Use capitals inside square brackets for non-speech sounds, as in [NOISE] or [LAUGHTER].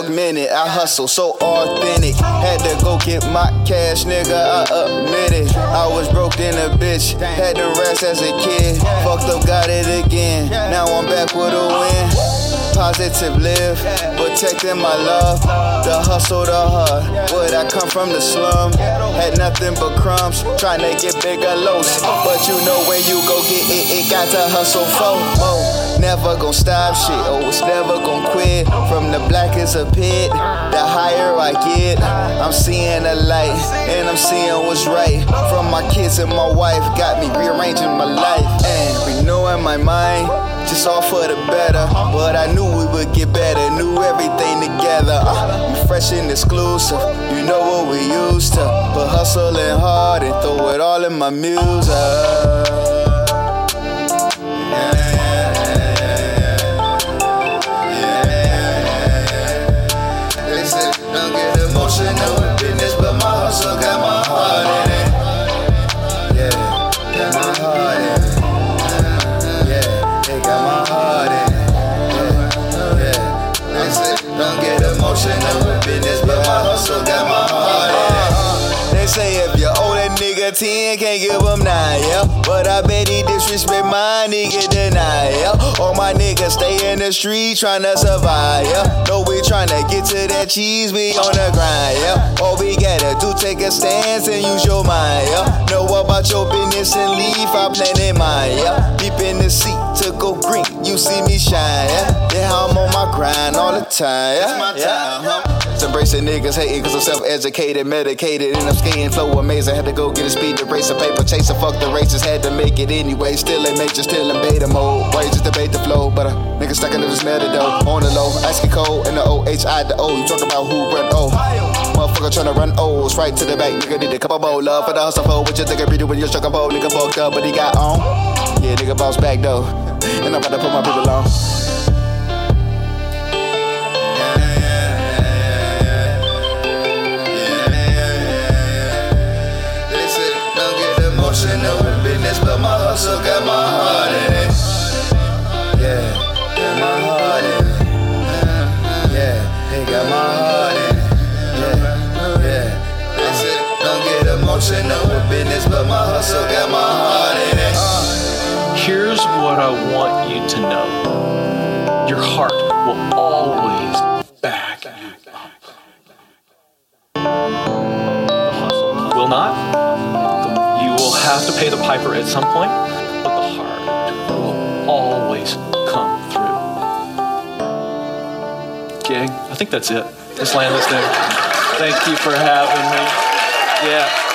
Augmented. I hustle so authentic. Had to go get my cash, nigga. I admit it. I was broke in a bitch. Had to rest as a kid. Fucked up, got it again. Now I'm back with a win. Positive live, protecting my love. The hustle, the hard. Where I come from, the slum. Had nothing but crumbs. Trying to get bigger loads. But you know when you go get it, it got to hustle for more. Never gon' stop shit. Oh, it's never gon' quit. From the blackest of pit, the higher I get. I'm seeing the light, and I'm seeing what's right. From my kids and my wife, got me rearranging my life. And in my mind, just all for the better. But I knew we would get better, knew everything together. Uh, we fresh and exclusive, you know what we used to. But hustling hard and throw it all in my music. They emotional with business, but my hustle got my nigga 10, can't give him 9, yeah. But I bet he disrespect my nigga deny, yeah. All my niggas stay in the street tryna survive, yeah. No, we tryna get to that cheese, we on the grind, yeah. All we gotta do, take a stance and use your mind, yeah. Know about your business and leave, I plan in mine, yeah. Deep in the seat to go green, you see me shine, yeah. Yeah, I'm on my grind all the time, yeah. my time, huh? Embracing niggas hating cause I'm self-educated, medicated, and I'm skating flow amazing. Had to go get a speed to race a paper chase chaser. Fuck the races, had to make it anyway. Still in major, still in beta mode. Why just debate the flow? But a nigga stuck into this meta though. On the low, ice cold in the O H I the O. You talk about who run O. Motherfucker tryna run O's right to the back. Nigga need a couple more love for the hustle for what you think I read when you're struck a bowl. Nigga fucked up, but he got on. Yeah, nigga bounce back though. [LAUGHS] And I'm about to put my people get emotional business, but my hustle got my heart in it. Uh, here's what I want you to know your heart will always back you up. The hustle will not. You will have to pay the piper at some point, but the heart will always come through. Gang, I think that's it. Let's land this thing. Thank you for having me. Yeah.